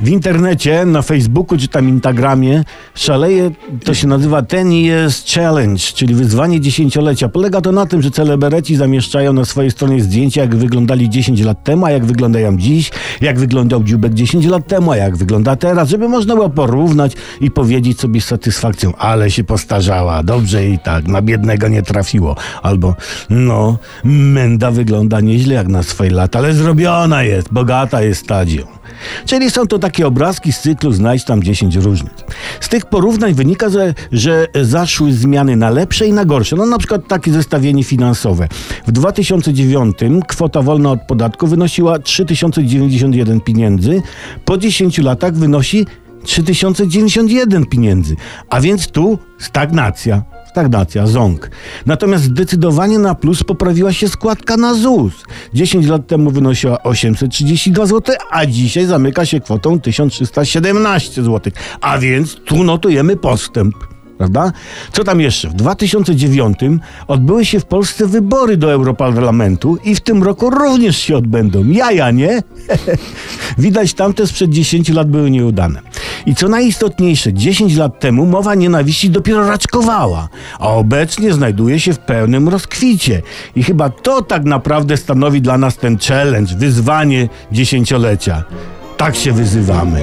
W internecie, na Facebooku czy tam Instagramie szaleje, to się nazywa Ten Years Challenge, czyli wyzwanie dziesięciolecia. Polega to na tym, że celebryci zamieszczają na swojej stronie zdjęcia, jak wyglądali 10 lat temu, a jak wyglądają dziś, jak wyglądał dziubek 10 lat temu, a jak wygląda teraz, żeby można było porównać i powiedzieć sobie z satysfakcją, ale się postarzała, dobrze i tak, na biednego nie trafiło. Albo, no, menda wygląda nieźle jak na swoje lata, ale zrobiona jest, bogata jest stadzią. Czyli są to takie obrazki z cyklu Znajdź tam 10 różnic. Z tych porównań wynika, że, że zaszły zmiany na lepsze i na gorsze. No na przykład takie zestawienie finansowe. W 2009 kwota wolna od podatku wynosiła 3091 pieniędzy, po 10 latach wynosi 3091 pieniędzy. A więc tu stagnacja. Stagnacja, ząg. Natomiast zdecydowanie na plus poprawiła się składka na ZUS. 10 lat temu wynosiła 832 zł, a dzisiaj zamyka się kwotą 1317 zł. A więc tu notujemy postęp. Prawda? Co tam jeszcze? W 2009 odbyły się w Polsce wybory do Europarlamentu i w tym roku również się odbędą. Jaja, nie? Widać tamte sprzed 10 lat były nieudane. I co najistotniejsze, 10 lat temu mowa nienawiści dopiero raczkowała, a obecnie znajduje się w pełnym rozkwicie. I chyba to tak naprawdę stanowi dla nas ten challenge, wyzwanie dziesięciolecia. Tak się wyzywamy.